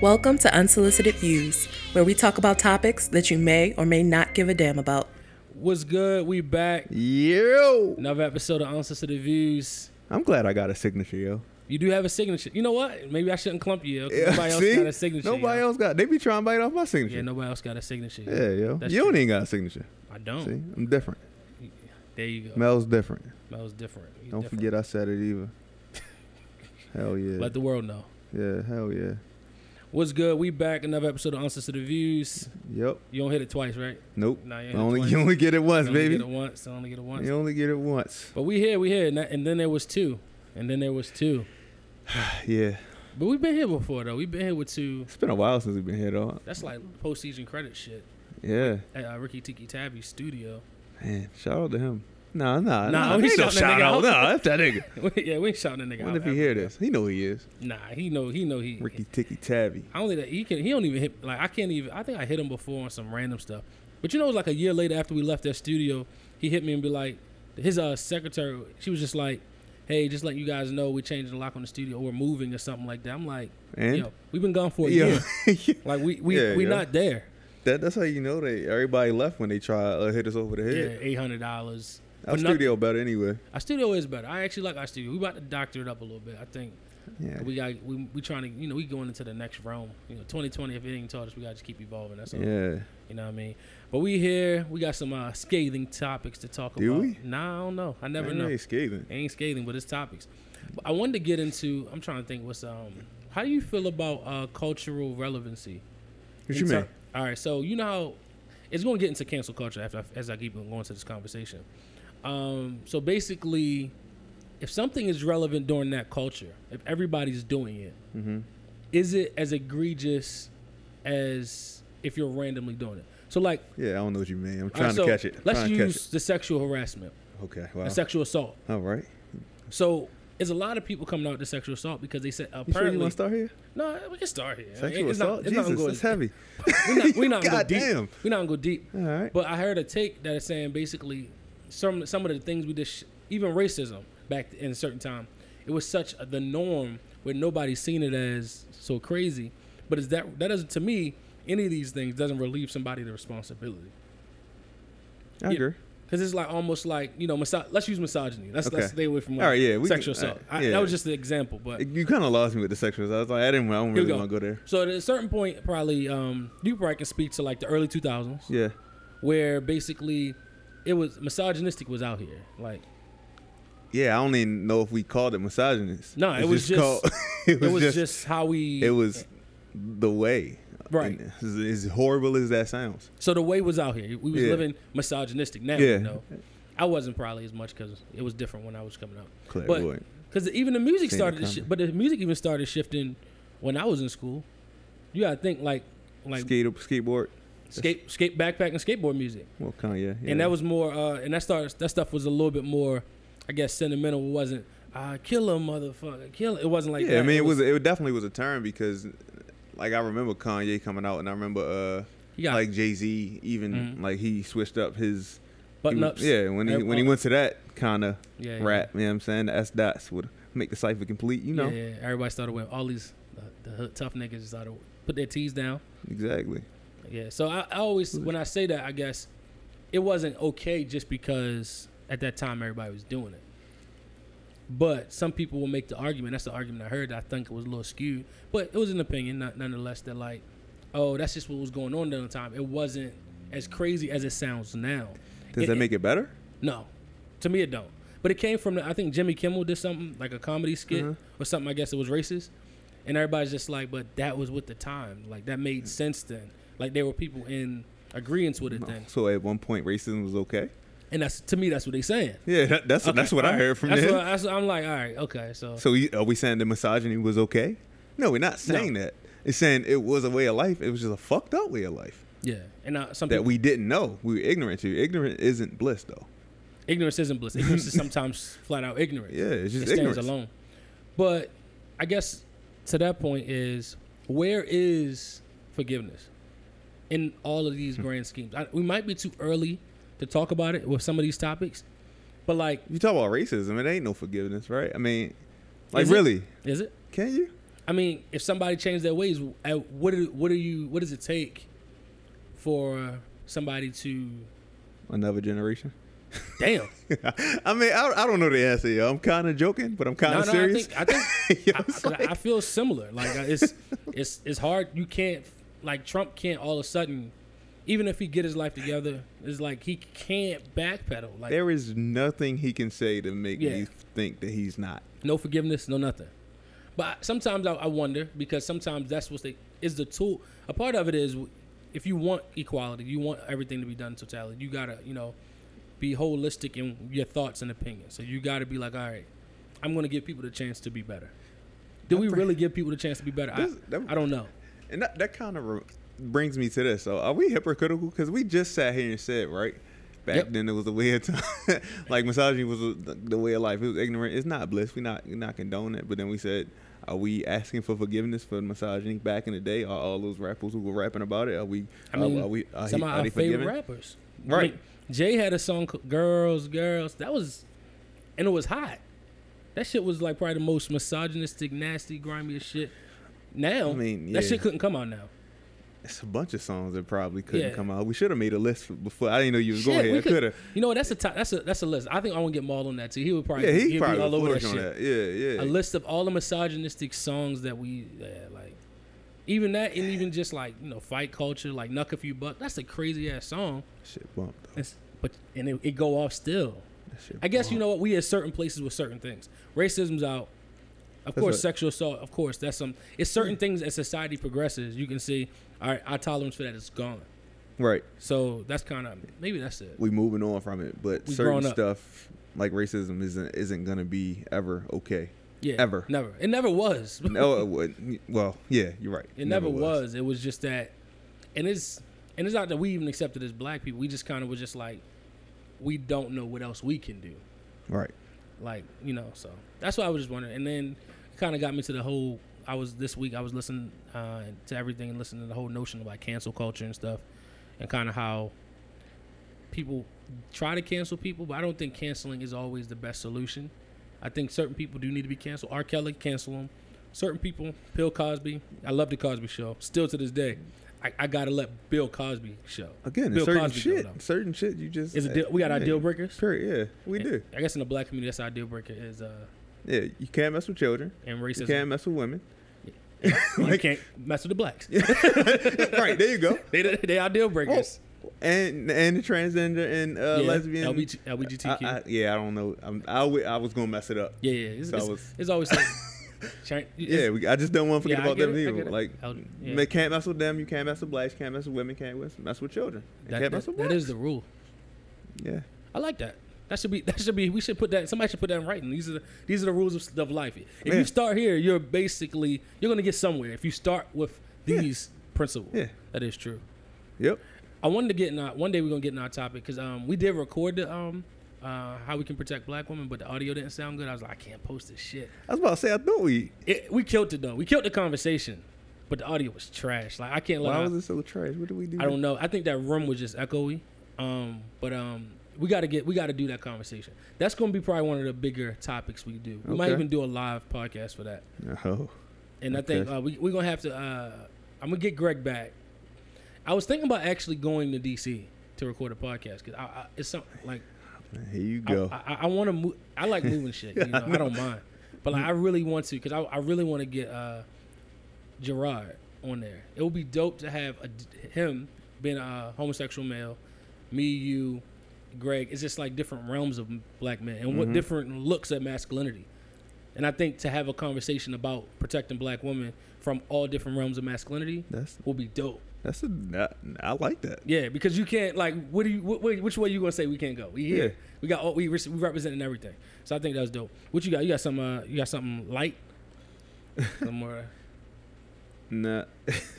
Welcome to Unsolicited Views, where we talk about topics that you may or may not give a damn about. What's good? We back. Yo, Another episode of Unsolicited Views. I'm glad I got a signature, yo. You do have a signature. You know what? Maybe I shouldn't clump you. 'cause Yeah, nobody else see? got a signature. Nobody yo. else got. They be trying to bite off my signature. Yeah, nobody else got a signature. Yeah, yo. That's you true. don't even got a signature. I don't. See, I'm different. There you go. Mel's different. Mel's different. He's Don't different. forget I said it either. hell yeah. Let the world know. yeah, hell yeah. What's good? We back. Another episode of Unsolicited Views. Yep. You don't hit it twice, right? Nope. Nah, you only you only get it once, You only baby. get it once. Only get it once. You only get it once. But we here. We here. And, that, and then there was two. And then there was two. Yeah. But we've been here before though. We've been here with two. It's been a while since we've been here though. That's like postseason credit shit Yeah. at uh, Ricky Tiki Tabby's studio. Man, shout out to him. Nah, nah, Nah, nah. we ain't no shouting that shout nigga out. out. Nah, that's that nigga. yeah, we ain't shouting that nigga What out. if he hear this? He know who he is. Nah, he know. He know he. Ricky Ticky Tabby. I don't think that he can. He don't even hit. Like I can't even. I think I hit him before on some random stuff. But you know, it was like a year later after we left that studio, he hit me and be like, his uh secretary. She was just like, "Hey, just letting you guys know we're changing the lock on the studio. We're moving or something like that." I'm like, And "Yo, we've been gone for a Yo. year. Like we we Yeah, we yeah. not there. That that's how you know they everybody left when they try uh, hit us over the head. Yeah, eight hundred dollars. Our studio better anyway. Our studio is better. I actually like our studio. We about to doctor it up a little bit. I think Yeah. we got we we trying to you know we going into the next realm. You know, 2020. If anything taught us, we got to just keep evolving. That's all. Yeah. You know what I mean? But we here. We got some uh, scathing topics to talk Do about. we? Nah, I don't know. I never Man, know. ain't scathing. It ain't scathing, but it's topics. But I wanted to get into. I'm trying to think. What's um? How do you feel about uh, cultural relevancy? What you mean? All right, so you know how it's going to get into cancel culture after as I keep going to this conversation. Um, so basically, if something is relevant during that culture, if everybody's doing it, Mm-hmm. is it as egregious as if you're randomly doing it? So like, Yeah, I don't know what you mean. I'm all right, trying so to catch it. Let's trying to use the sexual harassment. Okay. Wow. the sexual assault. All right. So. There's a lot of people coming out to sexual assault because they said You sure you want to start here? no, we can start here. Sexual It's not- assault? it's not gonna Jesus, go- that's heavy. We're not, we're not go deep. damn. We're not gonna go deep. All right. But I heard a take that is saying basically some some of the things we sh- even racism back in a certain time, it was such a, the norm where nobody's seen it as so crazy. But is that that doesn't to me any of these things doesn't relieve somebody the responsibility I yeah. agree. because it's like almost like you know miso- let's use misogyny. Let's let's stay away from like, All right, yeah, we sexual assault. uh, I, yeah. That was just an example, but You kind of lost me with the sexual. Assault. I was like, I didn't. I don't really want to go there. so at a certain point, probably um, you probably can speak to like the early two thousands. Yeah. where basically it was misogynistic was out here. Like Yeah. I don't even know if we called it misogynist. No, it was just- called- it it was just, how we. It was the way. Right. As, as horrible as that sounds. so the way was out here. We was Yeah. living misogynistic. Now Yeah. you know, I wasn't probably as much because it was different when I was coming. Clairvoyant. Because even the music started, to coming. but the music even started shifting when I was in school. You gotta think like like Skate skateboard. Skate skate backpack and skateboard music, Well, kind of yeah, yeah. and that was more. uh And that started that stuff was a little bit more, I guess, sentimental. It wasn't. Uh, kill him, motherfucker! Kill. It wasn't like that. yeah. that. I mean, it was, it definitely was a turn because, like, I remember Kanye coming out, and I remember uh like Jay Z even Mhm. like he switched up his button ups. Yeah, when he when he went to that kind of yeah, yeah. rap, you know what I'm saying? The S dots would make the cipher complete, you know. Yeah, yeah, everybody started with all these the, the tough niggas started put their tees down. Exactly. Yeah, so I, I always when I say that, I guess it wasn't okay just because at that time everybody was doing it. But some people will make the argument. That's the argument I heard. I think it was a little skewed, but it was an opinion, not, nonetheless. That like, oh, that's just what was going on at the time. It wasn't as crazy as it sounds now. Does It- that make it better? No, to me it don't. But it came from the, I think Jimmy Kimmel did something like a comedy skit Mhm. or something. I guess it was racist, and everybody's just like, but that was with the time. Like that made sense then. Like there were people in agreement with it No. then, So at one point, racism was okay. and that's to me that's what they're saying. Yeah, that, that's Okay, that's what I heard from that's them. What, that's what I'm like, all right, okay, so, so are we saying the misogyny was okay? No, we're not saying that. It's saying it was a way of life. It was just a fucked up way of life yeah, and uh, some that people, we didn't know. We were ignorant to. Ignorant isn't bliss, though. ignorance isn't bliss. Ignorance is sometimes flat out ignorance. Yeah, it's just it stands ignorance. alone. But I guess to that point is where is forgiveness in all of these grand schemes? I, we might be too early to talk about it with some of these topics, but like, You talk about racism, it ain't no forgiveness, right? I mean, like Is really, is it? can you? I mean, if somebody changed their ways, uh, what do, what do you what does it take for somebody to Another generation. damn? I mean, I, I don't know the answer. Yo. I'm kind of joking, but I'm kind of no, serious. I think I think I, I feel similar. Like uh, it's it's it's hard. You can't like Trump can't all of a sudden, even if he get his life together, it's like he can't backpedal. Like there is nothing he can say to make Yeah. me think that he's not. no forgiveness, no nothing. But sometimes I, I wonder because sometimes that's what they is the tool. A part of it is if you want equality, you want everything to be done in totality. You gotta you know be holistic in your thoughts and opinions. So you gotta be like, all right, I'm gonna give people the chance to be better. Do we really give people the chance to be better? I, that- I don't know. And that, that kind of re- brings me to this. So, are we hypocritical? Because we just sat here and said, right? Back Yep. then, it was a way of time. like misogyny was the, the way of life. It was ignorant. It's not bliss. We not we not condoning it. But then we said, are we asking for forgiveness for misogyny back in the day? Are all those rappers who were rapping about it? Are we? I mean, are, are we? Are, some he, of our favorite forgiven? rappers. Right. I mean, Jay had a song called "Girls, Girls." That was, and it was hot. That shit was like probably the most misogynistic, nasty, grimy shit. Now, I mean, that shit couldn't come out now. It's a bunch of songs that probably couldn't Yeah. come out. We should have made a list before. I didn't know you was Shit, going we here. Could- have. You know what? That's a top, that's a that's a list. I think I want to get Maul on that too. He would probably Yeah, he probably all over that on shit. that. Yeah, yeah. A list of all the misogynistic songs that we yeah, like. Even that, and even just like you know, fight culture, like "Nuck a Few Bucks." That's a crazy ass song. Shit bumped. though. It's, but and it, it go off still. I guess you know what we at certain places with certain things. Racism's out. Of That's course, sexual assault. Of course, that's some. It's certain things as society progresses. You can see, all right, our tolerance for that is gone. Right. So that's kind of maybe that's it. we moving on from it, but We certain stuff like racism isn't isn't gonna be ever okay. Yeah, Ever. never. It never was. No, it wouldn't. Well, yeah, you're right. It never, was. It was just that, and it's and it's not that we even accepted as black people. We just kind of was just like, we don't know what else we can do. Right. Like you know so that's why i was just wondering. And then it kind of got me to the whole i was this week i was listening uh, to everything and listening to the whole notion of like cancel culture and stuff and kind of how people try to cancel people but i don't think canceling is always the best solution. I think certain people do need to be canceled. R. Kelly cancel them certain people bill cosby i love the cosby show still to this day i, I gotta let bill cosby show Again, Bill certain Cosby shit, though. certain shit you just is a deal, we got our deal breakers Period. Yeah, we do. i guess in the black community that's our deal breaker is uh Yeah, you can't mess with children. and racism. You can't mess with women. you can't mess with the blacks. right there you go. they they are deal breakers. And and the transgender and uh, yeah. lesbian. LBG, LBGTQ. I, I, yeah, I don't know. I'm, I, was gonna mess it up. yeah, yeah. It's, So it's, was- it's always like, Yeah, we, I just don't want to forget Yeah, about them it, people. Like, yeah. you can't mess with them. You can't mess with blacks. Can't mess with women. Can't mess- mess with children. That, can't mess with that is the rule. yeah. I like that. That should be. That should be. We should put that. Somebody should put that in writing. These are the, these are the rules of, of life. If Yeah. you start here, you're basically you're gonna get somewhere. If you start with Yeah. these principles, Yeah. that is true. Yep. I wanted to get in our, one day we're gonna get in our topic because um, we did record the um uh, how we can protect black women, but the audio didn't sound good. I was like, I can't post this shit. I was about to say. I thought we. It, we killed it though. We killed the conversation, but the audio was trash. Like I can't. Why was it so trash? What did we do? I don't know. I think that room was just echoey. Um, but um, we got to get we got to do that conversation. That's going to be probably one of the bigger topics we do. We might even do a live podcast for that. Oh. And I think uh, we we're gonna have to. Uh, I'm gonna get Greg back. I was thinking about actually going to DC to record a podcast because I, I, it's something like Here you go. I, I, want to move. I like moving shit. You know, I don't mind, but like I really want to because I, I really want to get uh, Gerard on there. It would be dope to have a, him being a homosexual male, me, you, Greg. It's just like different realms of black men and what different looks at masculinity. And I think to have a conversation about protecting black women from all different realms of masculinity that's will be dope. That's a. I like that. Yeah, because you can't like. What do you? What, which way you gonna say we can't go? We here. Yeah. We got all. We re- we representing everything. So I think that's dope. What you got? You got some. Uh, you got something light. Some more. Nah,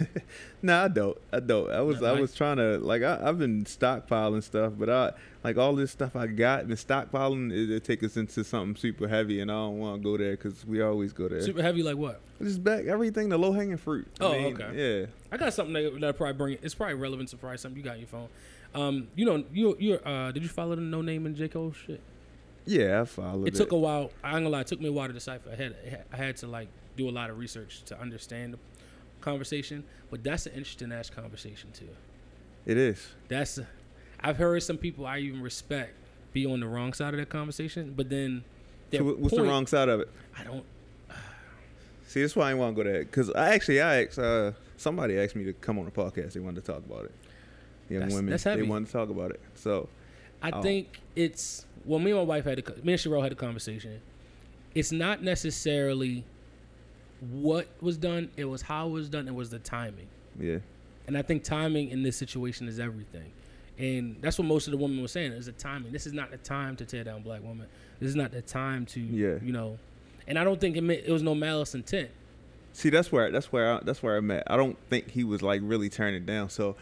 nah, I don't. I don't. I was, I was trying to like, I, I've been stockpiling stuff, but I like all this stuff I got. Been stockpiling it, it take us into something super heavy, and I don't want to go there because we always go there. Super heavy, like what? Just back everything, the low hanging fruit. I Oh, mean, okay. Yeah, I got something that that probably bring. It's probably relevant to probably something you got in your phone. Um, you know, you you uh, did you follow the Noname and J Cole shit? yeah. I followed It took a while. I ain't gonna lie. It took me a while to decipher. I had I had to like do a lot of research to understand the conversation. But that's an interesting ass conversation too. It is. That's I've heard some people I even respect be on the wrong side of that conversation, but then So what's the wrong side of it? I don't. See, that's why I want to go there because I actually I asked uh, somebody asked me to come on the podcast. They wanted to talk about it. Young That's- women, that's they wanted to talk about it. So I Oh. think it's well. Me and my wife had a, me and Cheryl had a conversation. It's not necessarily what was done; it was how it was done. It was the timing, yeah, and I think timing in this situation is everything. And that's what most of the women were saying is the timing. This is not the time to tear down black women. This is not the time to, Yeah. you know. And I don't think it meant, it was no malice intent. see, that's where that's where I, that's where I'm at. I don't think he was like really turning it down. So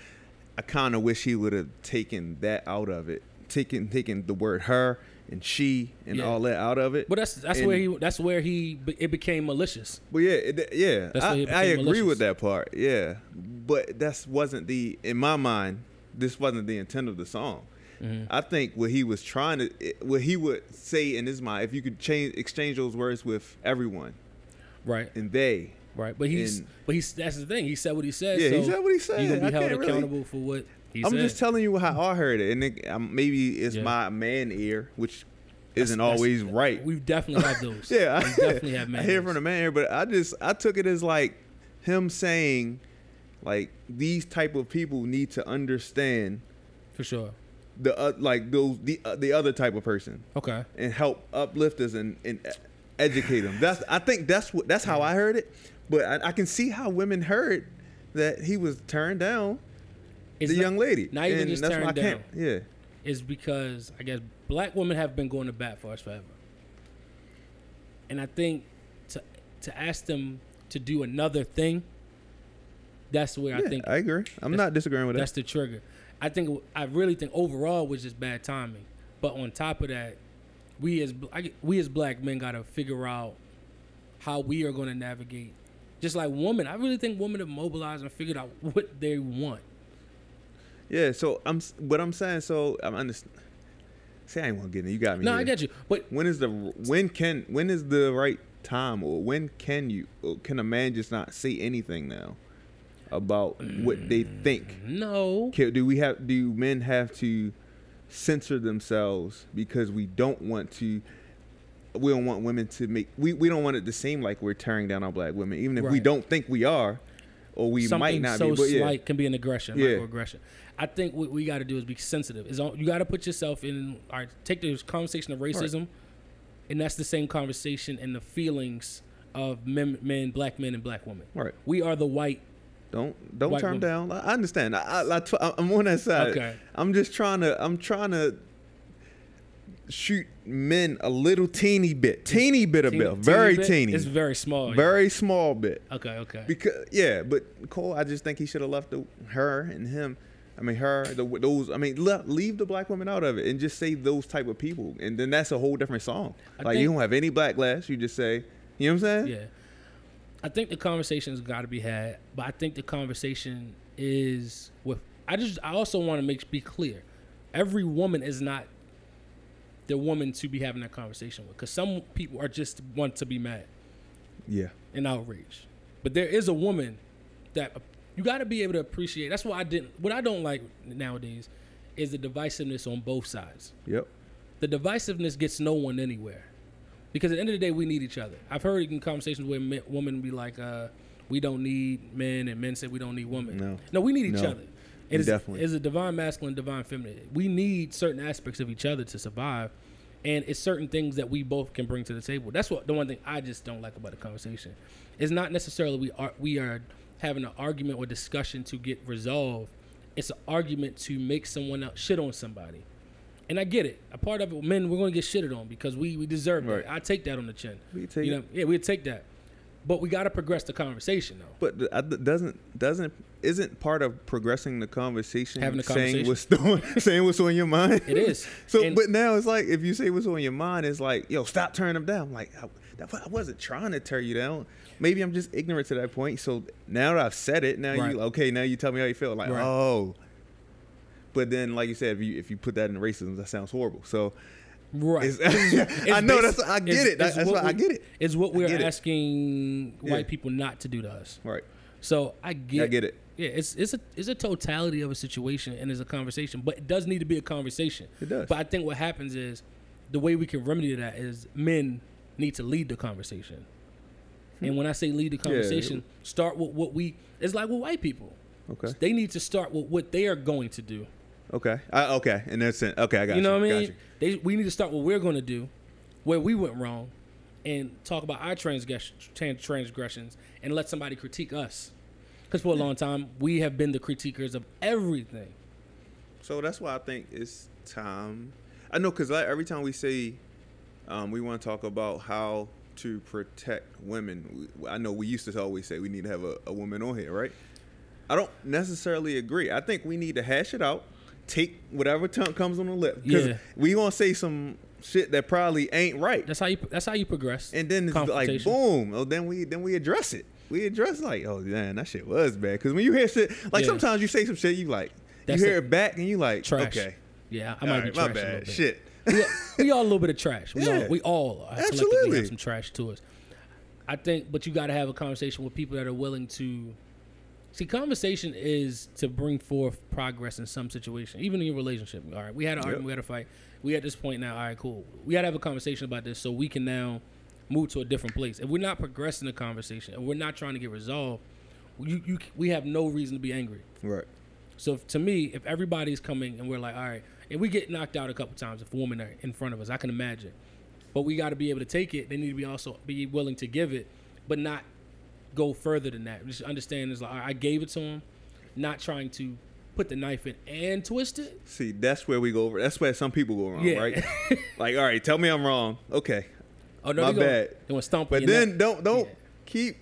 I kind of wish he would have taken that out of it, taking taking the word her and she and Yeah. all that out of it. But that's that's And- where he that's where he it became malicious. Well, yeah, it, yeah, That's why he I, I agree malicious. with that part. Yeah, but that's wasn't the in my mind. This wasn't the intent of the song. Mm-hmm. I think what he was trying to, what he would say in his mind, if you could change exchange those words with everyone Right. and they, Right. But he's And- but he's that's the thing. He said what he said. Yeah, he said what he said. You're gonna I be held can't really- accountable for what he I'm said. just telling you how I heard it, and it, um, maybe it's Yeah. my man ear, which isn't that's- always right. We've definitely have those. Yeah, we definitely have I man. hear ears. from the man here, but I just I took it as like him saying, like these type of people need to understand for sure. the uh, like those the uh, the other type of person Okay. and help uplift us and, and educate them. That's I think that's what that's how I heard it, but I, I can see how women heard that he was turned down It's the not- young lady. not even And just turned can't- Yeah, is because I guess black women have been going to bat for us forever. And I think to to ask them to do another thing, that's where yeah, I think I agree. I'm not disagreeing with that's that. That's the trigger. I think I really think overall was just bad timing. But on top of that, we as bl- I get- we as black men got to figure out how we are going to navigate. Just like women, I really think women have mobilized and figured out what they want. Yeah, so I'm what I'm saying. So I'm understand. See, I ain't want to get in. You got me. No, here. I get you. But When is the when can when is the right time or when can you or can a man just not say anything now about what they mm. think? no, Can, do we have do men have to censor themselves because we don't want to we don't want women to make we, we don't want it to seem like we're tearing down our black women even if we don't think we are or we something might not so be but yeah slight can be an aggression, Yeah. microaggression. I think what we got to do is be sensitive. Is you got to put yourself in. All right, take the conversation of racism, and that's the same conversation and the feelings of men, men, black men, and black women. right We are the white. Don't don't White turn woman. down. I understand. I, I, I I'm on that side. Okay. I'm just trying to. I'm trying to shoot men a little teeny bit, teeny bit of Teeny- bill, very bit? teeny, It's very small. yeah. very small bit. Okay. Okay. Because yeah, but Cole, I just think he should have left the, her and him. I mean, her, the, those. I mean, le- leave the black women out of it and just say those type of people, and then that's a whole different song. I like you don't have any backlash. You just say, you know what I'm saying? Yeah. I think the conversation's got to be had, but I think the conversation is with. I just. I also want to make be clear. Every woman is not the woman to be having that conversation with, because some people are just want to be mad Yeah. and outraged. But there is a woman that you got to be able to appreciate. That's why I didn't. What I don't like nowadays is the divisiveness on both sides. Yep. The divisiveness gets no one anywhere. Because at the end of the day, we need each other. I've heard in conversations where men, women be like, uh, "We don't need men," and men say, "We don't need women." No. no, we need each No. other. It is Definitely. It's a divine masculine, divine feminine. We need certain aspects of each other to survive, and it's certain things that we both can bring to the table. That's what the one thing I just don't like about the conversation. It's not necessarily we are we are having an argument or discussion to get resolved. It's an argument to make someone else shit on somebody. And I get it. A part of it, men, we're going to get shitted on because we, we deserve Right. it. I take that on the chin. We take you know, yeah, we take that. But we got to progress the conversation though. But doesn't doesn't isn't part of progressing the conversation Having the saying what's on, saying what's on your mind? It is. so, And- but now it's like if you say what's on your mind, it's like yo, stop turning them down. I'm like I, that, I wasn't trying to tear you down. Maybe I'm just ignorant to that point. So now that I've said it, now Right. you okay? Now you tell me how you feel. Like Right. oh. But then, like you said, if you if you put that in racism, that sounds horrible. So Right. It's- It's I know that's I get it. That- that's what why I get it. It's what we're get it. asking Yeah. white people not to do to us. Right. So I get I get it. Yeah, it's it's a it's a totality of a situation and it's a conversation, but it does need to be a conversation. It does. But I think what happens is the way we can remedy that is men need to lead the conversation. Hmm. And when I say lead the conversation, start with what we it's like with white people. Okay. They need to start with what they are going to do. Okay. I, okay. In that sense. Okay. I got you. you know what I mean? you. They, we need to start what we're going to do, where we went wrong, and talk about our transgress- transgressions, and let somebody critique us. Because for a long time, we have been the critiquers of everything. So that's why I think it's time. I know because like, every time we say um, we want to talk about how to protect women, we, I know we used to always say we need to have a, a woman on here, right? I don't necessarily agree. I think we need to hash it out, take whatever tongue comes on the lip, because Yeah. we gonna say some shit that probably ain't right, That's how you. That's how you progress. and then it's like boom. Oh, then we then we address it. We address like, oh man, that shit was bad. Because when you hear shit, like Yeah. sometimes you say some shit, you like, That's you hear it. it back, and you like, Trash. okay. Yeah, I might be my trash. a little bad. bit. Shit. we, we all a little bit of trash. We Yeah. all we all are collectively Absolutely. have some trash to us. I think, but you got to have a conversation with people that are willing to see. Conversation is to bring forth progress in some situation, even in your relationship. All right, we had an Yep. argument, we had a fight. We at this point now. All right, cool. We got to have a conversation about this so we can now move to a different place. If we're not progressing the conversation, if we're not trying to get resolved, you, you we have no reason to be angry. Right. So if- to me, if everybody's coming and we're like, all right, and we get knocked out a couple times if women are in front of us, I can imagine. But we got to be able to take it. They need to be also be willing to give it, but not go further than that. Just understand is like I gave it to him, not trying to put the knife in and twist it. See, that's where we go over. That's where some people go wrong, Yeah. right? like, all right, tell me I'm wrong. Okay, Oh no, My they gonna, bad. They want to stomp but then neck. don't don't Yeah. keep.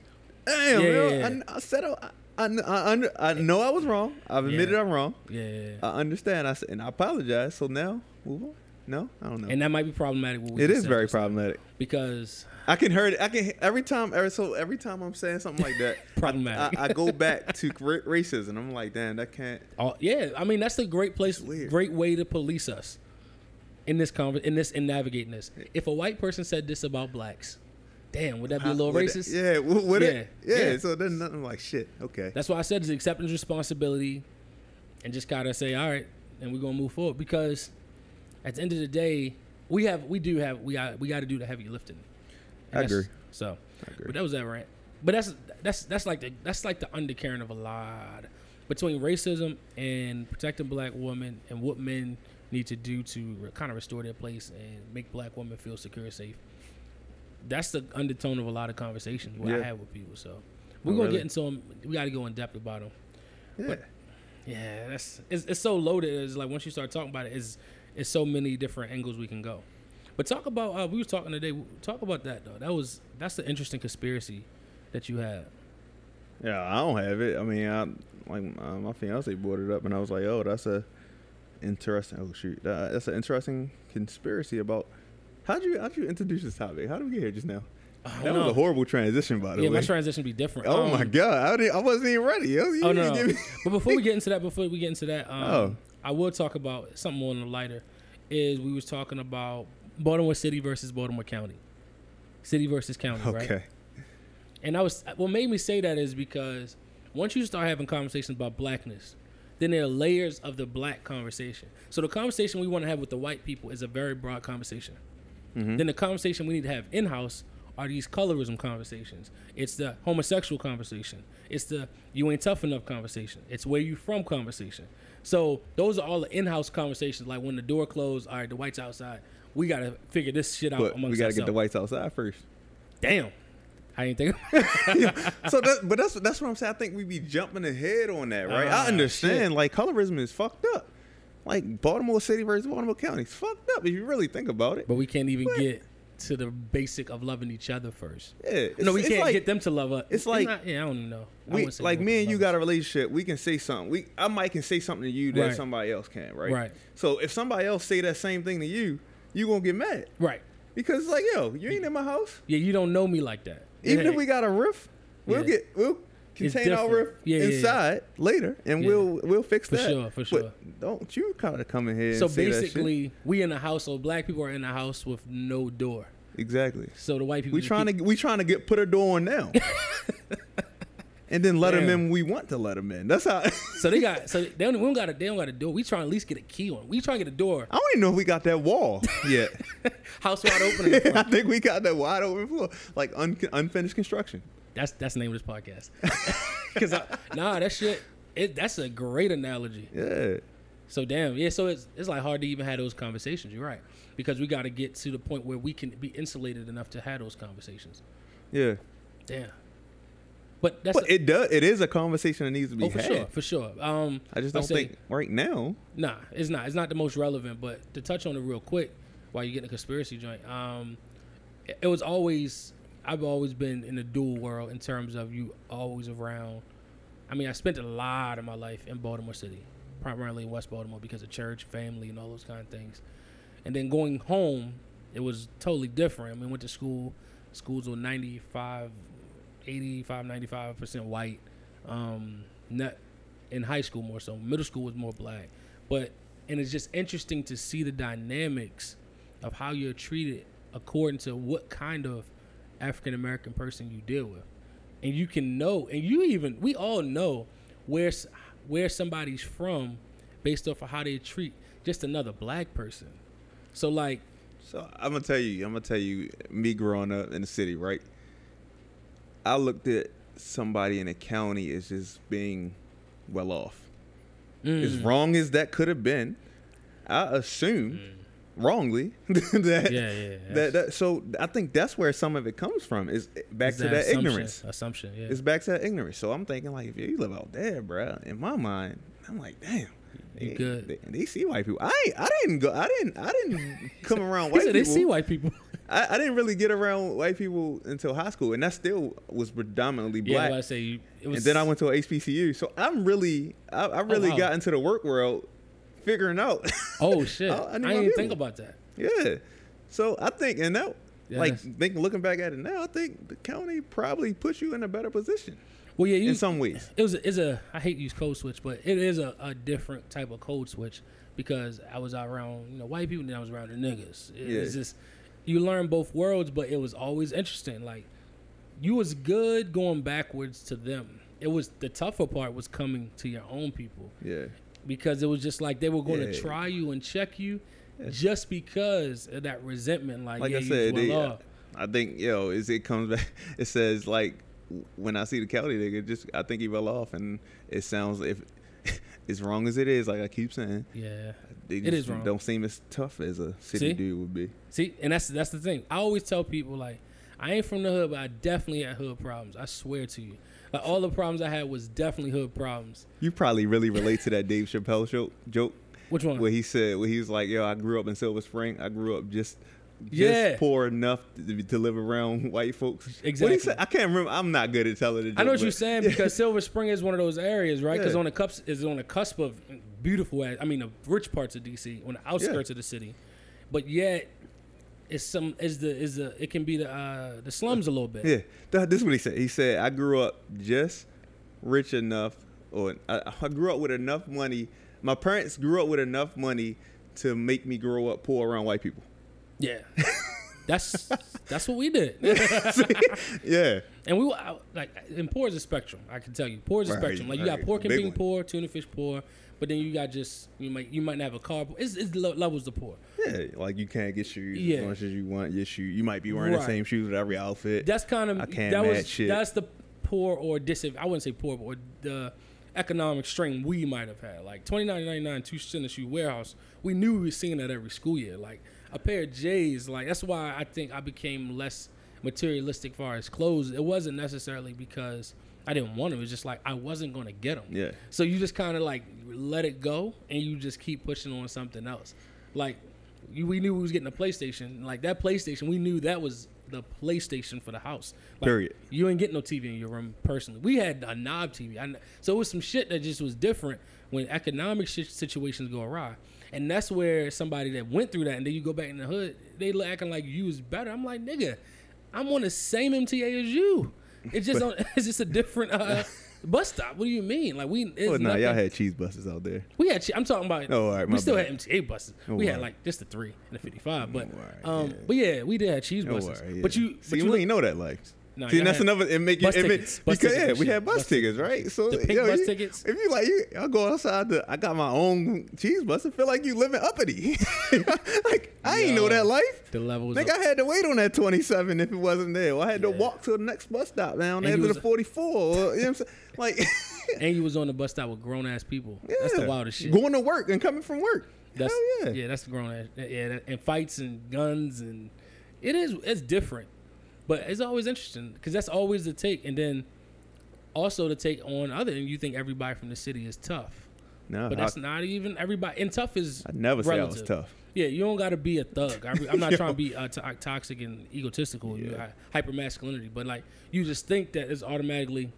Damn, Yeah, yo, yeah, yeah. I, I said I, I, I, under, I know I was wrong. I've admitted. I'm wrong. Yeah, yeah, yeah. I understand. I said, and I apologize. So now, move on. No, I don't know. and that might be problematic. it is very problematic. because I can hear it. I can every time. Every, so every time I'm saying something like that, Problematic. I, I go back to racism. I'm like, damn, that can't. Oh yeah, I mean that's a great place, great way to police us in this conver- in this in navigating this. If a white person said this about blacks, damn, would that be a little Would it- racist? yeah, would, would it? Yeah, Yeah, yeah. So then nothing like shit. Okay. That's why I said is accepting responsibility, and just gotta say all right, and we're gonna move forward because at the end of the day, we have we do have we got we got to do the heavy lifting. And I agree. So, I agree. but that was that rant. But that's that's that's like the that's like the undercurrent of a lot between racism and protecting black women and what men need to do to re- kind of restore their place and make black women feel secure and safe. That's the undertone of a lot of conversations what I have with people. So oh, we're Oh, gonna really? get into them. We got to go in depth about them. yeah. but- Yeah, that's it's, it's so loaded. It's like once you start talking about it, it's it's so many different angles we can go. But talk about uh, we were talking today. Talk about that though. That was that's the interesting conspiracy that you had. Yeah, I don't have it. I mean, I, like uh, my fiance brought it up, and I was like, "Oh, that's a interesting. Oh shoot, that, that's an interesting conspiracy about." How'd you how'd you introduce this topic? How did we get here just now? That was a horrible transition, by the Yeah, way. Yeah, my transition be different. oh Um, my god, I, didn't, I wasn't even ready. You Oh no! me- but before we get into that, before we get into that, um, Oh. I will talk about something more on the lighter. Is we was talking about Baltimore City versus Baltimore County, city versus county, right? okay, And I was what made me say that is because once you start having conversations about blackness, then there are layers of the black conversation. So the conversation we want to have with the white people is a very broad conversation. Mm-hmm. Then the conversation we need to have in house are these colorism conversations. It's the homosexual conversation. It's the you ain't tough enough conversation. It's where you from conversation. So those are all the in house conversations. Like when the door closed, all right, the whites outside. We gotta figure this shit out but we gotta get the whites outside first. Damn, I didn't think. so that, but that's that's what I'm saying. I think we be jumping ahead on that, right? Ah, I understand. shit. Like colorism is fucked up. Like Baltimore City versus Baltimore County, it's fucked up if you really think about it. But we can't even What? get to the basic of loving each other first. Yeah, no, we can't like, get them to love us. it's like- not- yeah, I don't even know. We, like me and you got a relationship. We can say something. We I might can say something to you that Right. somebody else can, right? Right. So if somebody else say that same thing to you, you gonna get mad right. because it's like yo, you ain't in my house. Yeah, you don't know me like that. Even Yeah. if we got a riff, we'll Yeah. get we'll contain our roof Yeah, yeah, yeah. inside later, and Yeah. we'll we'll fix For that. sure, for But don't you kind of come in here So and say that shit. basically, we in a house. So black people are in a house with no door. exactly. So the white people. We trying keep- to we trying to get put a door on now, and then let them in. We want to let them in. That's how. So they got. So they don't. We don't got a. They don't got a door. We trying to at least get a key on. We trying to get a door. I don't even know if we got that wall yet. House wide open. I think we got that wide open floor, like un- unfinished construction. That's that's the name of this podcast. Because nah, that shit. It, that's a great analogy. Yeah. So damn, yeah. So it's it's like hard to even have those conversations. You're right because we got to get to the point where we can be insulated enough to have those conversations. Yeah. Damn. But that's But it does. It is a conversation that needs to be oh for had. sure, for sure. Um, I just don't say- think right now. Nah, it's not. It's not the most relevant. But to touch on it real quick, while you get a conspiracy joint, um, it, it was always. I've always been in the dual world in terms of you always around. I mean, I spent a lot of my life in Baltimore City, primarily in West Baltimore because of church, family, and all those kind of things. And then going home, it was totally different. I mean, went to school. Schools were 95, 85, 95% white. Um, not in high school more so. Middle school was more black. But and it's just interesting to see the dynamics of how you're treated according to what kind of African American person you deal with. And you can know and you even we all know where where somebody's from based off of how they treat just another black person. So like So I'm gonna tell you. I'm gonna tell you. Me growing up in the city, right? I looked at somebody in a county as just being well off. As mm, wrong as that could have been, I assume wrongly that, Yeah, yeah, that that. So I think that's where some of it comes from. Is back it's to that assumption- ignorance. Assumption, yeah. It's back to that ignorance. So I'm thinking like, if you live out there, bruh, in my mind, I'm like, damn. You they, good. They, they see white people. I I didn't go. I didn't. I didn't come around white people. they see white people. I, I didn't really get around white people until high school, and that still was predominantly Yeah, black. I say you, it was and then I went to a HBCU, so I'm really, I, I oh, really wow. got into the work world, figuring out. Oh shit! I- I, I didn't even think about that. yeah. So I think, and that, Yeah, like, think looking back at it now, I think the county probably puts you in a better position Well, yeah, you, in some ways. it was is a I hate to use code switch, but it is a, a different type of code switch because I was around you know white people and I was around the niggas. It- It's just you learn both worlds, but it was always interesting. Like you was good going backwards to them. It was the tougher part was coming to your own people Yeah. Because it was just like they were going to Yeah. try you and check you just because of that resentment. Like, Like yeah, I said, they, off. I think yo, is it comes back. It says like when I see the county nigga, just I think he fell off, and it sounds if as wrong as it is, like I keep saying, yeah. It just wrong. don't seem as tough as a city See? dude would be. See, and that's that's the thing. I always tell people like, I ain't from the hood, but I definitely had hood problems. I swear to you. Like all the problems I had was definitely hood problems. You probably really relate to that Dave Chappelle show, joke Which one? where he said, where he was like, "Yo, I grew up in Silver Spring. I grew up just." Just Yeah. poor enough to, to live around white folks. Exactly. What he? I can't remember. I'm not good at telling the joke. I know what but- you're saying because Silver Spring is one of those areas, right? Because Yeah. on the cups is on the cusp of beautiful, I mean, the rich parts of DC, on the outskirts of the city, but yet it's some is the is the it can be the uh, the slums a little bit. Yeah, Th- this is what he said. He said, "I grew up just rich enough, or I, I grew up with enough money. My parents grew up with enough money to make me grow up poor around white people." Yeah. That's that's what we did. yeah, And we were out, like, and poor is a spectrum. I can tell you, poor is a Right, spectrum. Like you got pork and Big bean one. poor, tuna fish poor, but then you got just you might you might not have a car. It's, it's le- levels of poor. yeah. Like you can't get shoes Yeah. as much as you want your shoe. You might be wearing the same shoes with every outfit. That's kind of I can't that was match shit. that's the poor or dis. I wouldn't say poor, but the economic strain we might have had. Like twenty nine ninety nine two cent a shoe warehouse. We knew we were seeing that every school year. Like a pair of J's. Like that's why I think I became less materialistic far as clothes. It wasn't necessarily because I didn't want them. It was just like I wasn't going to get them. Yeah. So you just kind of like let it go and you just keep pushing on something else. Like you, we knew we was getting a PlayStation. Like that PlayStation, we knew that was the PlayStation for the house. Like, Period. You ain't getting no TV in your room personally. We had a knob TV. I, so it was some shit that just was different when economic shit situations go awry. And that's where somebody that went through that and then you go back in the hood, they look acting like you was better. I'm like, nigga, I'm on the same MTA as you. It's just on, it's just a different uh, Bus stop. What do you mean? Like we? it's Well, nah, y'all had cheese buses out there. We had. I'm talking about. Oh, all right, we still bad. had MTA buses. Oh, we had like just the three and the 55. But Oh, right, um, yeah. but yeah, we did have cheese Oh, buses. all right, But yeah. you, see, but you we look- ain't know that life. Nah, See, that's had another. It make you. It tickets, because tickets yeah, we had bus, Bus tickets, right? So The pink yo, bus you- tickets? If you like, you, I go outside. The, I got my own cheese bus. I feel like you living uppity. like I ain't know that life. the levels. Think of- I had to wait on that 27 if it wasn't there. Or I had to walk to the next bus stop down And there to was- the 44. You know what I'm saying? Like, and you was on the bus stop with grown ass people. Yeah. That's the wildest shit. Going to work and coming from work. That's Hell yeah. yeah, that's the grown ass. Yeah, and fights and guns and it is it's different, but it's always interesting because that's always the take. And then also the take on other. And you think everybody from the city is tough, No, but I, that's not even everybody. And tough is I never say I was tough. Yeah, you don't got to be a thug. I, am not trying to be uh, to- toxic and egotistical, you Yeah. hyper masculinity, but like you just think that it's automatically.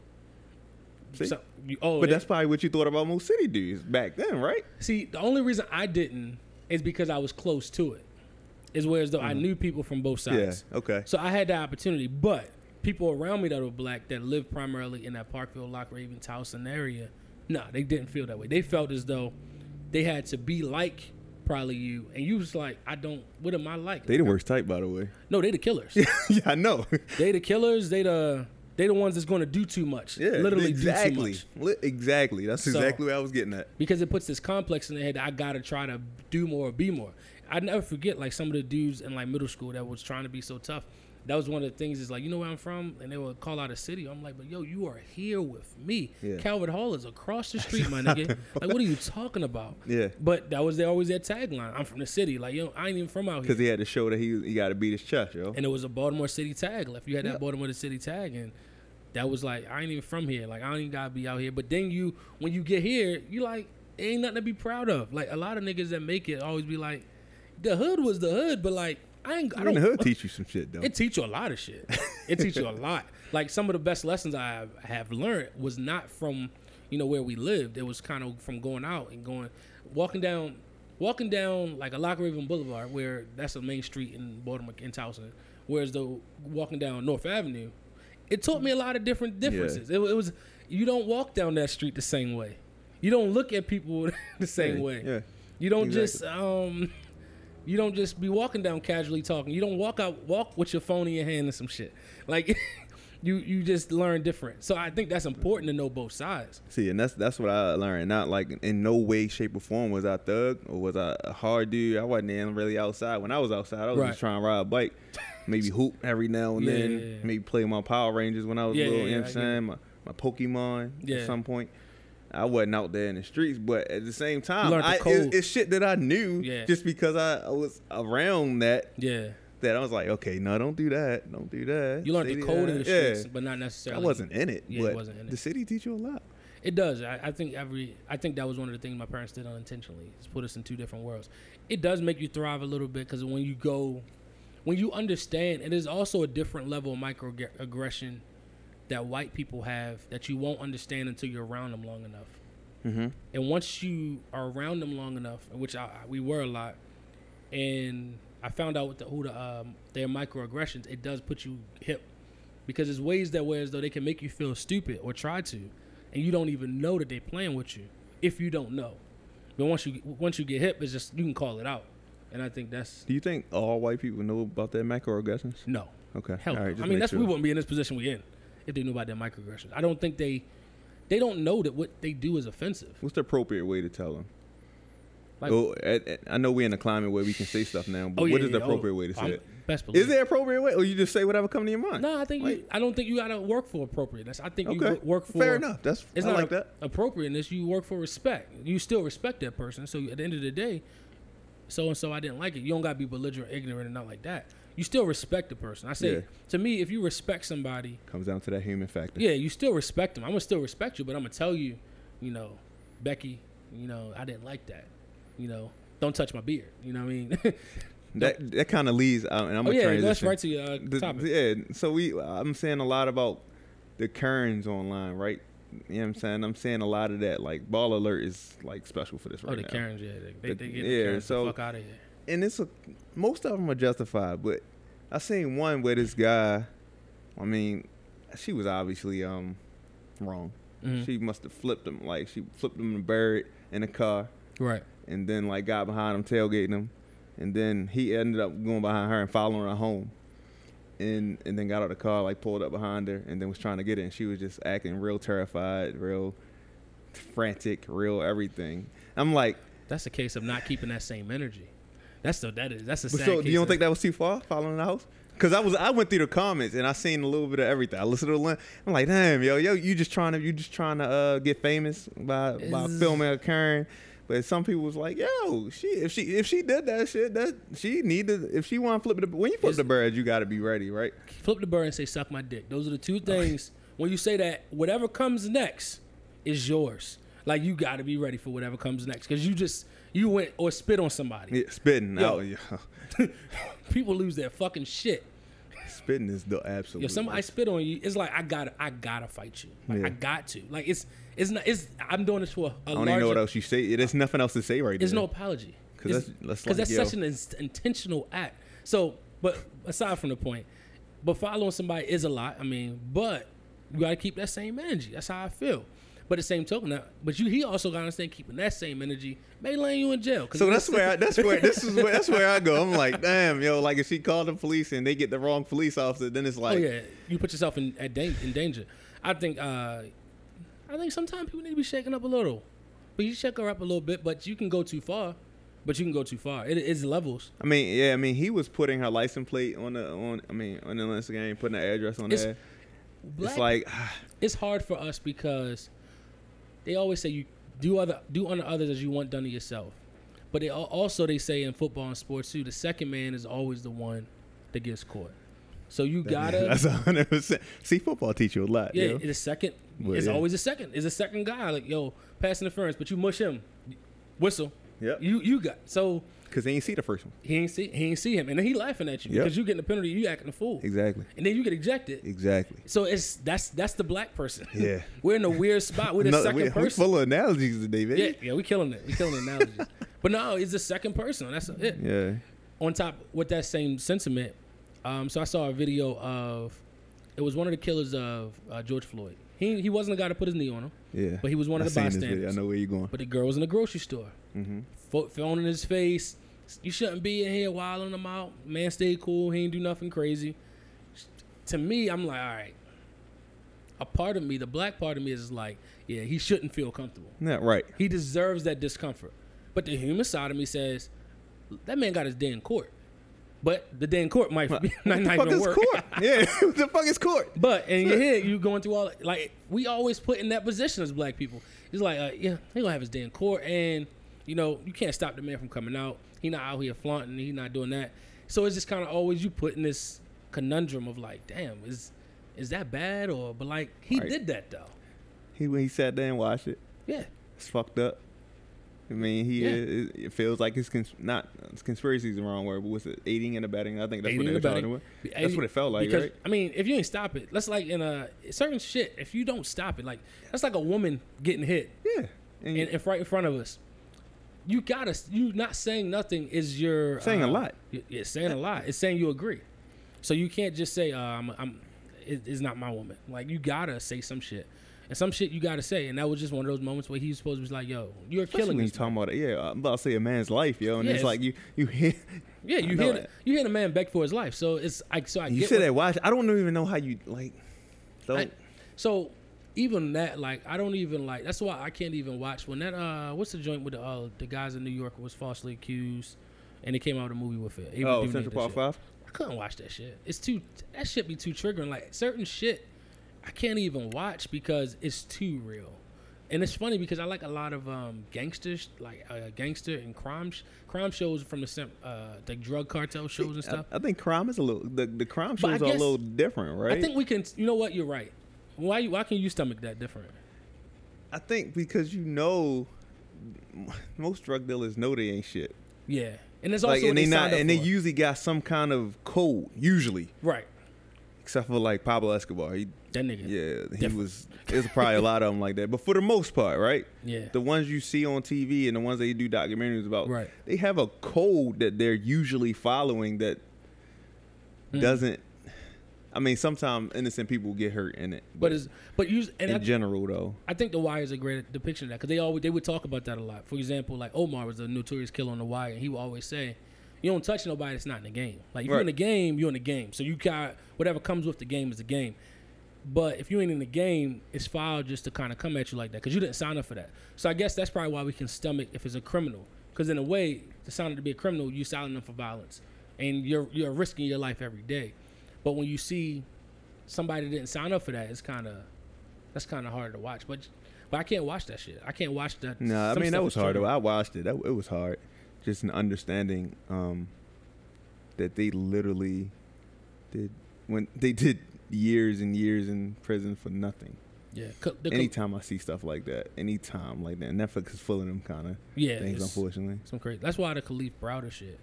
See? So, you, oh, But that- that's probably what you thought about most city dudes back then, right? See, the only reason I didn't is because I was close to it. Is whereas though I knew people from both sides. Mm-hmm. Yeah. Okay. So I had the opportunity, but people around me that were black that lived primarily in that Parkville, Loch Raven, Towson area, nah, they didn't feel that way. They felt as though they had to be like probably you, and you was like, I don't. What am I like? They the worst type, by the way. no, they the killers. yeah, I know. they the killers. They the they the ones that's going to do too much. Yeah, literally exactly. do too much. Exactly. That's So- exactly what I was getting at. because it puts this complex in their head that I gotta try to do more or be more. I never forget like some of the dudes in like middle school that was trying to be so tough. That was one of the things is like, you know where I'm from? And they would call out a city. I'm like, but yo, you are here with me. Yeah. Calvert Hall is across the street, my nigga. Like, what are you talking about? Yeah. But that was their, always their tagline. I'm from the city. Like, yo, I ain't even from out here. Because he had to show that he he got to beat his chest, yo. and it was a Baltimore City tag. Like you had that Yeah. Baltimore City tag, and that was like I ain't even from here. Like I don't even gotta be out here. But then you, when you get here, you like ain't nothing to be proud of. Like a lot of niggas that make it always be like, the hood was the hood, but like I ain't. I don't. the hood teach you some shit though. It teach you a lot of shit. It teach you a lot. Like some of the best lessons I have, have learned was not from, you know, where we lived. It was kind of from going out and going, walking down, walking down like a Loch Raven Boulevard, where that's the main street in Baltimore in Towson. Whereas the walking down North Avenue, it taught me a lot of different differences. It, it was you don't walk down that street the same way. You don't look at people the same Yeah, way. Yeah. You don't Exactly. just um you don't just be walking down casually talking. You don't walk out walk with your phone in your hand and some shit. Like you you just learn different. So I think that's important to know both sides. See, and that's that's what I learned. Not like in no way, shape, or form was I thug or was I a hard dude. I wasn't even really outside. When I was outside, I was Right. just trying to ride a bike, maybe hoop every now and Yeah, then, yeah, yeah. maybe play my Power Rangers when I was little. you know what I'm saying? My, my Pokemon at some point. I wasn't out there in the streets, but at the same time, I, it, it's shit that I knew Yeah. just because I, I was around that. Yeah. That I was like, okay, no, don't do that, don't do that. You learned the uh, code in the streets, but not necessarily. I wasn't in it, Yeah, but wasn't in it. the city teach you a lot. It does. I, I think every. I think that was one of the things my parents did unintentionally. Is put us in two different worlds. It does make you thrive a little bit because when you go, when you understand, it is also a different level of microaggression that white people have that you won't understand until you're around them long enough. Mm-hmm. And once you are around them long enough, which I, I- we were a lot, and I found out what the, who the um, their microaggressions, it does put you hip because there's ways that where as though they can make you feel stupid or try to, and you don't even know that they're playing with you if you don't know. But once you once you get hip, it's just you can call it out, and I think that's Do you think all white people know about their microaggressions? no. Okay. Hell, All right, just I mean that's sure. we wouldn't be in this position we in if they knew about their microaggressions. I don't think they they don't know that what they do is offensive. What's the appropriate way to tell them? Like- oh, at, at- I know we're in a climate where we can say stuff now, but Oh, yeah, what is yeah, the oh, appropriate way to say I'm- it? Best believe. Is there appropriate way, or you just say whatever comes to your mind? No, I think you, I don't think you gotta work for appropriateness. I think you Okay. wo- work for Fair enough. That's It's I not like a- that. appropriateness. You work for respect. You still respect that person. So at the end of the day, so and so I didn't like it. You don't gotta be belligerent, ignorant, and not like that. You still respect the person. I say Yeah. to me, if you respect somebody, Comes down to that human factor. yeah, you still respect them. I'm gonna still respect you, but I'm gonna tell you, you know, Becky, you know, I didn't like that. You know, don't touch my beard. You know what I mean? That that kind of leads, uh, and I'm oh gonna yeah, transition. let's right to your uh, The- topic. yeah, so we I'm saying a lot about the Karens online, right? You know what I'm saying? I'm saying a lot of that. Like Baller Alert is like special for this right now. Oh, the now. Karens, yeah, they, they, they get yeah, the Karens so- the fuck out of here. And it's a most of them are justified, but I seen one where this guy, I mean, she was obviously um wrong. Mhm. She must have flipped him. Like she flipped him and buried in the car, Right. and then like got behind him, tailgating him, and then he ended up going behind her and following her home. And and then got out of the car, like pulled up behind her, and then was trying to get it. And she was just acting real terrified, real frantic, real everything. I'm like, That's a case of not keeping that same energy. That's the that is that's a But sad so case you don't think that was too far following the house? Cause I was I went through the comments and I seen a little bit of everything. I listened to the link. I'm like, damn, yo, yo, you just trying to you just trying to uh, get famous by by Is- filming a Karen. But some people was like, yo, she if she if she did that shit, that she needed if she want to flip the when you flip the bird, you got to be ready, right? flip the bird and say suck my dick. Those are the two things. when you say that, whatever comes next is yours. Like you got to be ready for whatever comes next because you just you went or spit on somebody. Yeah, spitting Yo. out, yeah. People lose their fucking shit. spitting is the absolute. If somebody worst. spit on you, it's like I gotta I gotta fight you. Like, Yeah. I got to. Like it's it's not it's I'm doing this for a, I don't even know what else you say. There's nothing else to say right now. There's no apology. Because that's- that's like, that's such an in- intentional act. So, but aside from the point, but following somebody is a lot. I mean, but you got to keep that same energy. That's how I feel. But the same token, now, but you he also got to understand keeping that same energy may land you in jail. So that's where I, that's where this is where that's where I go. I'm like, damn, yo, like if she called the police and they get the wrong police officer, then it's like, oh yeah, you put yourself in at dan- in danger. I think uh, I think sometimes people need to be shaken up a little, but you shake her up a little bit. But you can go too far. But you can go too far. It is levels. I mean, yeah, I mean, he was putting her license plate on the on. I mean, on the Instagram, putting the address on It's- there. Black It's like, it's hard for us because they always say you do other do unto others as you want done to yourself. But they also they say in football and sports too, the second man is always the one that gets caught. So you gotta that's hundred percent. See, football teach you a lot. yeah, yo. it's a second. It's yeah. always a second. It's a second guy like yo pass interference, but you mush him, whistle. Yeah. You you got so Because they ain't see the first one. he ain't see he ain't see him and then he laughing at you Yep. because you getting the penalty, you acting a fool, Exactly. and then you get ejected. Exactly. So it's that's that's the black person. Yeah. we're in a weird spot. We're the No, second we, we person. full of analogies today, Yeah, baby. yeah, we killing it. We killing the analogies. but no, it's the second person. That's it. Yeah. On top with that same sentiment, um, so I saw a video of it was one of the killers of uh, George Floyd. He he wasn't the guy to put his knee on him, Yeah. but he was one of I the video. I know where you're going. But the girl was in the grocery store, Mm-hmm. Pho- phone in his face. You shouldn't be in here wilding them out. Man, stay cool. He ain't do nothing crazy. To me, I'm like, all right. A part of me, the black part of me, is like, yeah, he shouldn't feel comfortable. Yeah, right. He deserves that discomfort. But the human side of me says that man got his day in court. But the day in court might be not, not even work. court? yeah. What the fuck is court? But in your head, you going through all like we always put in that position as black people. It's like, uh, yeah, he gonna have his day in court, and you know you can't stop the man from coming out. He not out here flaunting. He not doing that. So it's just kind of always you put in this conundrum of like, damn, is is that bad or? But like he Right. did that though. He when he sat there and watched it, Yeah, it's fucked up. I mean, he Yeah. is, it feels like it's cons- not his conspiracy is the wrong word, but was it aiding and abetting? I think that's Aiding what they were abetting. with. That's what it felt like, because, right? I mean, if you ain't stop it, that's like in a certain shit. If you don't stop it, like that's like a woman getting hit Yeah. And in, in right in front of us. You gotta, you not saying nothing is your Saying a uh, lot. y- Yeah, saying a lot. It's saying you agree. So you can't just say, uh, "I'm, I'm," it, it's not my woman. Like you gotta say some shit, and some shit you gotta say. And that was just one of those moments where he was supposed to be like, "Yo, you're Especially killing when you talking about it, yeah, I'm about to say a man's life, yo, and Yeah, it's it's- like you you hear Yeah, you I know hear it. you hear the man beg for his life. So it's like, so I you said that watch. I don't even know how you like. Don't I- so even that, like, I don't even like. That's why I can't even watch when that. Uh, what's the joint with the uh, the guys in New York was falsely accused, and they came out with a movie with it. Ava oh Central Park. Five. I couldn't watch that shit. It's too. That shit be too triggering. Like certain shit, I can't even watch because it's too real. And it's funny because I like a lot of um, gangsters, like uh, gangster and crime sh- crime shows from the uh, the drug cartel shows and stuff. I, I think crime is a little the, the crime shows are a little different, right? I think we can. You know what? You're right. Why? Why can you stomach that different? I think because you know most drug dealers know they ain't shit. Yeah, and it's also Like and they, not signed up and they for. usually got some kind of code, usually. right. Except for like Pablo Escobar. He That nigga. yeah, he Different. was there's probably a lot of them like that. But for the most part, right? Yeah. The ones you see on TV and the ones they do documentaries about, Right. they have a code that they're usually following that Mm. doesn't I mean, sometimes innocent people get hurt in it. But it's but you in I, general, though, I think The Wire is a great depiction of that because they always they would talk about that a lot. For example, like Omar was a notorious killer on The Wire, and he would always say, "You don't touch nobody that's not in the game. Like if you're in the game, you're in the game. So you got whatever comes with the game is the game. But if you ain't in the game, it's foul just to kind of come at you like that because you didn't sign up for that. So I guess that's probably why we can stomach if it's a criminal because in a way, to sign up to be a criminal, you signing them for violence, and you're you're risking your life every day. But when you see somebody didn't sign up for that, it's kind of that's kind of hard to watch. But but I can't watch that shit. I can't watch that. no, I mean that was hard. Though. I watched it. That, it was hard. Just an understanding um, that they literally did when they did years and years in prison for nothing. Yeah, co- the co- anytime I see stuff like that, anytime like that, Netflix is full of them kind of yeah, things. Unfortunately, some crazy. That's why the Kalief Browder shit.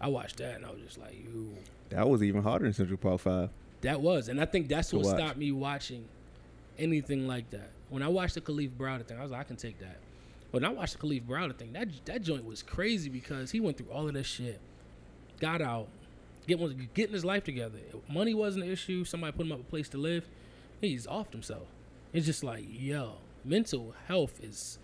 I watched that and I was just like, you. that was even harder than Central Park Five. That was, and I think that's what watch. stopped me watching anything like that. When I watched the Kalief Browder thing, I was like, I can take that. But when I watched the Kalief Browder thing, that that joint was crazy because he went through all of this shit, got out, getting getting his life together. Money wasn't an issue. Somebody put him up a place to live. He's off himself. It's just like, yo, mental health is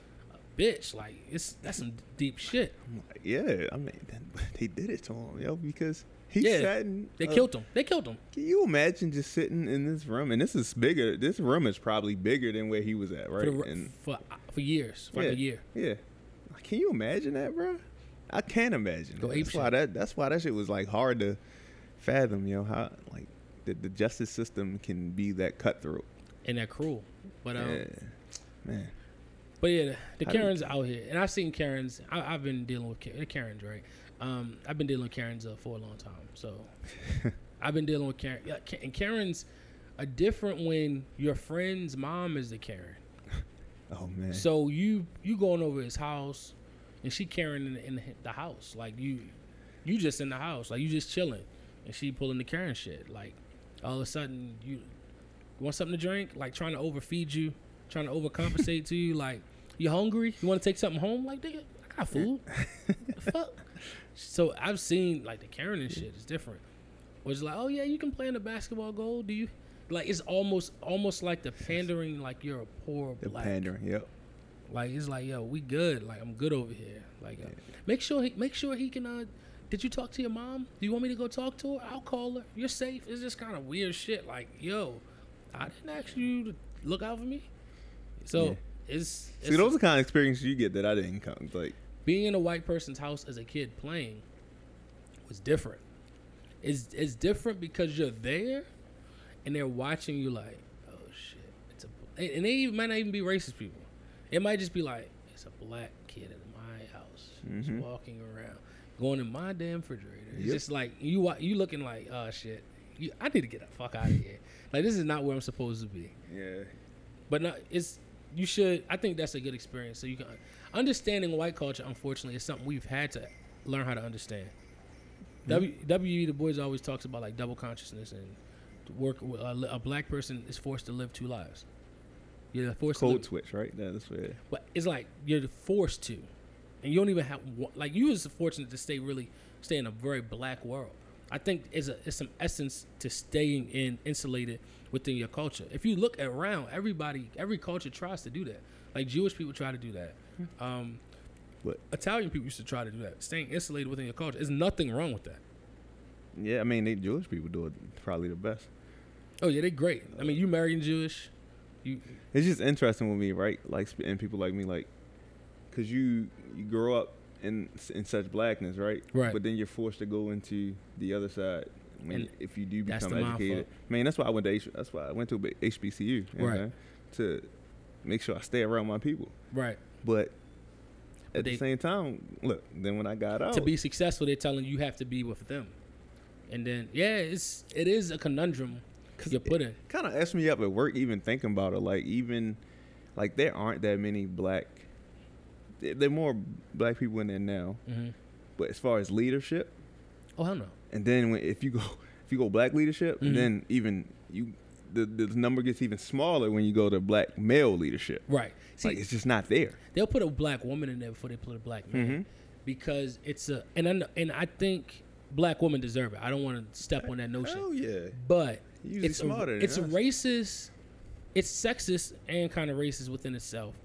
bitch. Like it's that's some deep shit. Like, yeah, I mean they did it to him, yo, because he Yeah, sat in. They uh, killed him. They killed him. Can you imagine just sitting in this room? And this is bigger. This room is probably bigger than where he was at, right? for, the, and for for years, for yeah, like a year. Yeah. Can you imagine that, bro? I can't imagine. Go that. That's why shit. that. That's why that shit was like hard to fathom, yo. How like the, the justice system can be that cutthroat. and they're cruel. But um, yeah, man. But yeah, the, the How do you- Karens out here, and I've seen Karens. I, I've been dealing with Karens, right? Um, I've been dealing with Karens uh, for a long time, so I've been dealing with Karen. Yeah, and Karens are different when your friend's mom is the Karen. Oh man. So you you going over his house, and she Karen in, the- in the, the house, like you you just in the house, like you just chilling, and she pulling the Karen shit. Like all of a sudden you want something to drink, like trying to overfeed you, trying to overcompensate to you, like you hungry, you want to take something home, like nigga, I got food. fuck. So I've seen like the Karen and shit is different. It's like, oh yeah, you can play in the basketball goal. Do you? Like it's almost almost like the pandering, like you're a poor the black. pandering. Yep. Like it's like, yo, we good. Like I'm good over here. Like, uh, make sure he make sure he can. Uh, did you talk to your mom? Do you want me to go talk to her? I'll call her. You're safe. It's just kind of weird shit. Like, yo, I didn't ask you to look out for me. So Yeah. It's, See, those are the kind of experiences you get that I didn't come. Like, being in a white person's house as a kid playing was different. It's it's different because you're there, and they're watching you like, oh shit, it's a, and they even, might not even be racist people. It might just be like, it's a black kid in my house, just Mhm. walking around, going in my damn refrigerator. It's Yep. just like you you looking like, oh shit, you, I need to get the fuck out of here. Like this is not where I'm supposed to be. yeah. But no, it's you should. I think that's a good experience. So you can understanding white culture. Unfortunately, is something we've had to learn how to understand. W W. Du Bois always talks about like double consciousness and work. with- A, a black person is forced to live two lives. You're forced to Code live, switch, right? Yeah, that's where. but it's like you're forced to, and you don't even have like you was fortunate to stay really stay in a very black world. I think it's a it's some essence to staying in insulated within your culture. If you look around, everybody every culture tries to do that. Like Jewish people try to do that. Um, But Italian people used to try to do that. Staying insulated within your culture. There's nothing wrong with that. yeah, I mean, they Jewish people do it probably the best. Oh yeah, they're great. I mean, you marrying Jewish, you It's just interesting with me, right? Like, and people like me, like, cause you you grow up in in such blackness, right? Right. But then you're forced to go into the other side. When, And if you do become educated, I mean, that's why I went to H, that's why I went to HBCU, you know, Right. to make sure I stay around my people. right. But at they- the same time, look, then when I got out, to be successful, they're telling you you have to be with them. And then yeah, it's it is a conundrum because you're put in. kind of messed me up at work even thinking about it like even like there aren't that many black there are more black people in there now hmm but as far as leadership Oh hell no. And then when, if you go if you go black leadership Mhm. then even you the, the number gets even smaller when you go to black male leadership Right. See, like it's just not there they'll put a black woman in there before they put a black man Mhm. because it's a and I, kn- and I think black women deserve it. I don't want to step on that notion. oh yeah But it's smarter. a, than it's us. racist. It's sexist and kind of racist within itself.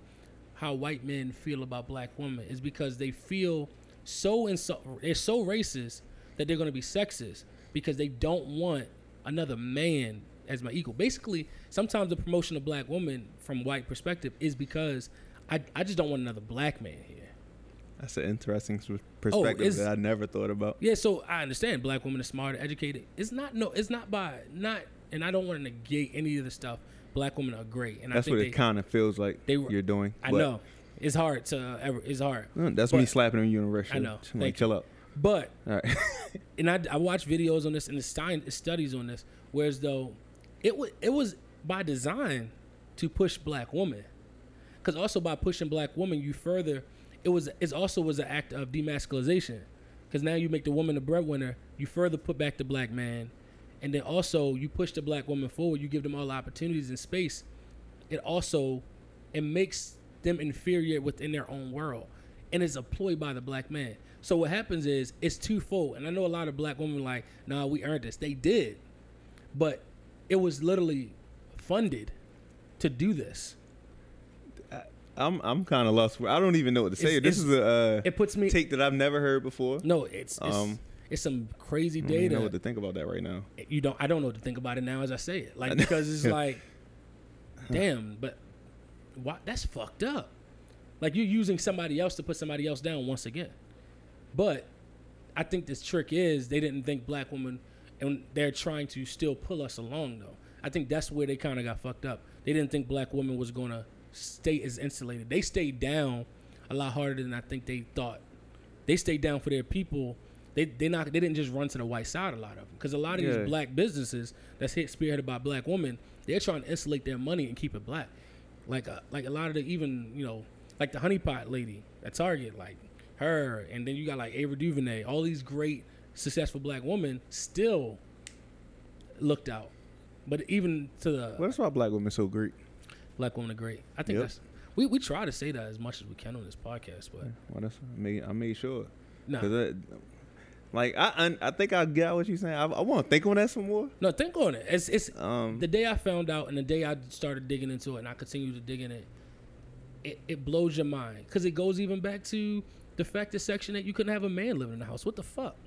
How white men feel about black women is because they feel so insu- they're so racist that they're going to be sexist because they don't want another man as my equal. Basically, sometimes the promotion of black women from white perspective is because I, I just don't want another black man here. That's an interesting perspective it's- that I never thought about. Yeah, so I understand black women are smart, educated. It's not no, it's not by not, and I don't want to negate any of the stuff. Black women are great, and That's I think what they, it kind of feels like they were- you're doing. I know it's hard to ever. It's hard, Mm, That's me But- slapping on university. I know. Like, chill up. But right. and I, I watch videos on this and the studies on this, whereas though it was it was by design to push black women, because also by pushing black women, you further it was it also was an act of demasculization, because now you make the woman the breadwinner, you further put back the black man, and then also you push the black woman forward, you give them all the opportunities and space. It also it makes them inferior within their own world, and it's a ploy by the black man. So what happens is it's twofold, and I know a lot of black women like, nah, we earned this. They did, but it was literally funded to do this. I'm I'm kind of lost. for- I don't even know what to say. It's- this is a uh, It puts me take that I've never heard before. no, it's it's, Um, it's some crazy data. I don't know what to think about that right now. you don't I don't know what to think about it now as I say it. Like because it's like damn, but why that's fucked up. Like you're using somebody else to put somebody else down once again. But I think this trick is they didn't think black women and they're trying to still pull us along though. I think that's where they kind of got fucked up. They didn't think black women was going to stay as insulated. They stayed down a lot harder than I think they thought. They stayed down for their people. They they not they didn't just run to the white side. A lot of them because a lot of Yeah. these black businesses that's hit spearheaded by black women, they're trying to insulate their money and keep it black. Like uh, like a lot of the even you know like the honeypot lady at Target, like her, and then you got like Ava DuVernay. All these great successful black women still looked out. But even to the Well, that's why black women so great. black women are great. I think Yep. that's we, we try to say that as much as we can on this podcast, but Well, that's I made I made sure. no, that- like I I, I think I get what you're saying. I, I want to think on that some more. no. Think on it. It's it's Um, the day I found out and the day I started digging into it and I continue to dig in it, it, it blows your mind because it goes even back to the fact that section eight you couldn't have a man living in the house. What the fuck?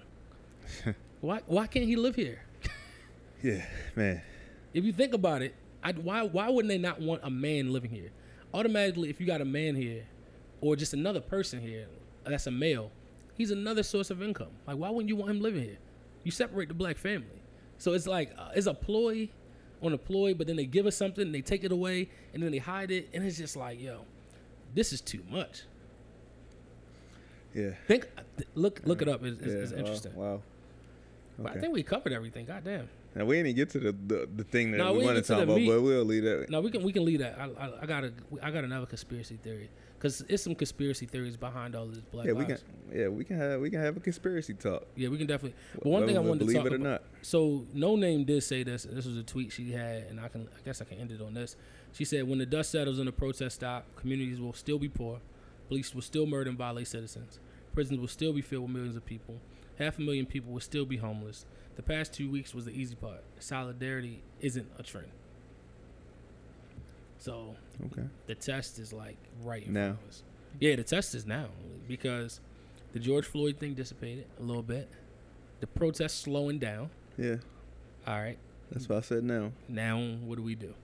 why why can't he live here? yeah, man. If you think about it, I, why why wouldn't they not want a man living here? Automatically, if you got a man here, or just another person here that's a male, he's another source of income. Like, why wouldn't you want him living here? You separate the black family, so it's like uh, it's a ploy on a ploy, but then they give us something, and they take it away, and then they hide it, and it's just like, yo, this is too much. Yeah. Think, look, look it up. It's, it's, yeah. it's interesting. Wow. But Okay. I think we covered everything. Goddamn. Now we didn't get to the the, the thing that No, we we want to didn't get to talk about, meat. but we'll leave that. No, we can we can leave that. I, I, I got a I got another conspiracy theory because it's some conspiracy theories behind all this black yeah, we can. Yeah, we can have we can have a conspiracy talk. Yeah, we can definitely. But one thing I wanted to believe talk it or about. not. So Noname did say this. This was a tweet she had, and I can I guess I can end it on this. She said, "When the dust settles and the protests stop, communities will still be poor, police will still murder and violate citizens, prisons will still be filled with millions of people, half a million people will still be homeless. The past two weeks was the easy part. Solidarity isn't a trend. So Okay. the test is like right in Now. front of us. Yeah, the test is now because the George Floyd thing dissipated a little bit. The protests slowing down. Yeah, All right. that's what I said. Now Now what do we do?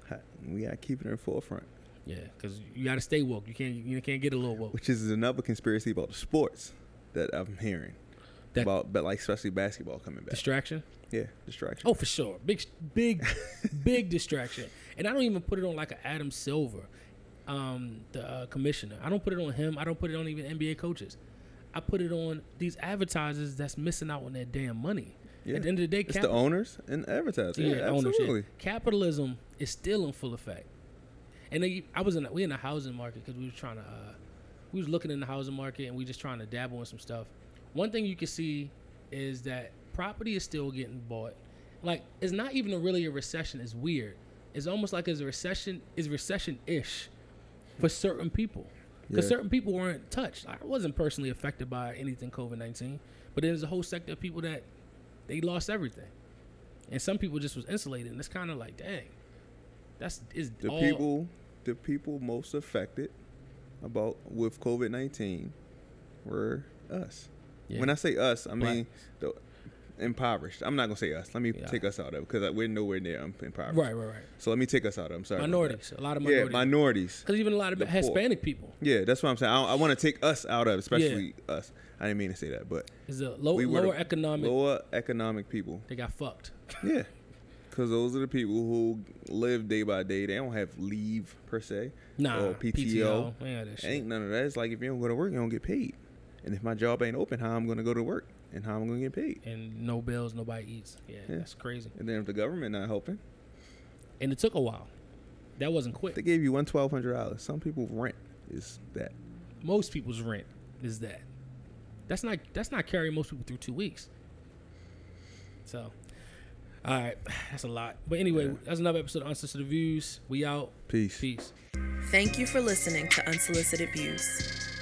We gotta keep it in the forefront, Yeah, because you got to stay woke. You can't you can't get a little woke. which is another conspiracy about the sports that I'm hearing That- about, but like especially basketball coming back. Distraction. yeah, distraction. Oh, for sure. Big, big, big distraction. And I don't even put it on like an Adam Silver, um, the uh, commissioner. I don't put it on him. I don't put it on even NBA coaches. I put it on these advertisers that's missing out on their damn money. Yeah. At the end of the day, It's cap- the owners and advertisers. Yeah, ownership. absolutely. Capitalism is still in full effect. And they, I was in a, we in the housing market because we were trying to uh, we was looking in the housing market and we just trying to dabble in some stuff. One thing you can see is that property is still getting bought. Like it's not even a really a recession. It's weird. It's almost like it's a recession is recession ish for certain people because Yeah. certain people weren't touched. I wasn't personally affected by anything COVID nineteen, but there's a whole sector of people that they lost everything. and some people just was insulated, and it's kind of like, dang, that's is The all, people, the people most affected about with COVID nineteen were us. Yeah. When I say us, I mean the impoverished. I'm not gonna say us. Let me Yeah. take us out of it because we're nowhere near impoverished. right, right, right. So let me take us out of. it. I'm sorry. Minorities, a lot of minorities. Yeah, minorities. Because even a lot of The poor. Hispanic people Yeah, that's what I'm saying. I, I want to take us out of, it, especially us. I didn't mean to say that, but is a low, we were the lower economic. lower economic people. They got fucked. Yeah, because those are the people who live day by day. They don't have leave per se. Nah, or PTO. PTO. Ain't none of that. It's like if you don't go to work, you don't get paid. And if my job ain't open, how I'm gonna go to work and how I'm gonna get paid? and no bills, nobody eats. Yeah, Yeah. that's crazy. And then if the government not helping, And it took a while. That wasn't quick. they gave you one twelve hundred dollars. Some people rent is that. most people's rent is that. That's not that's not carrying most people through two weeks. So, all right, that's a lot. But anyway, Yeah. that's another episode of Unsolicited Views. We out. Peace. Peace. Thank you for listening to Unsolicited Views.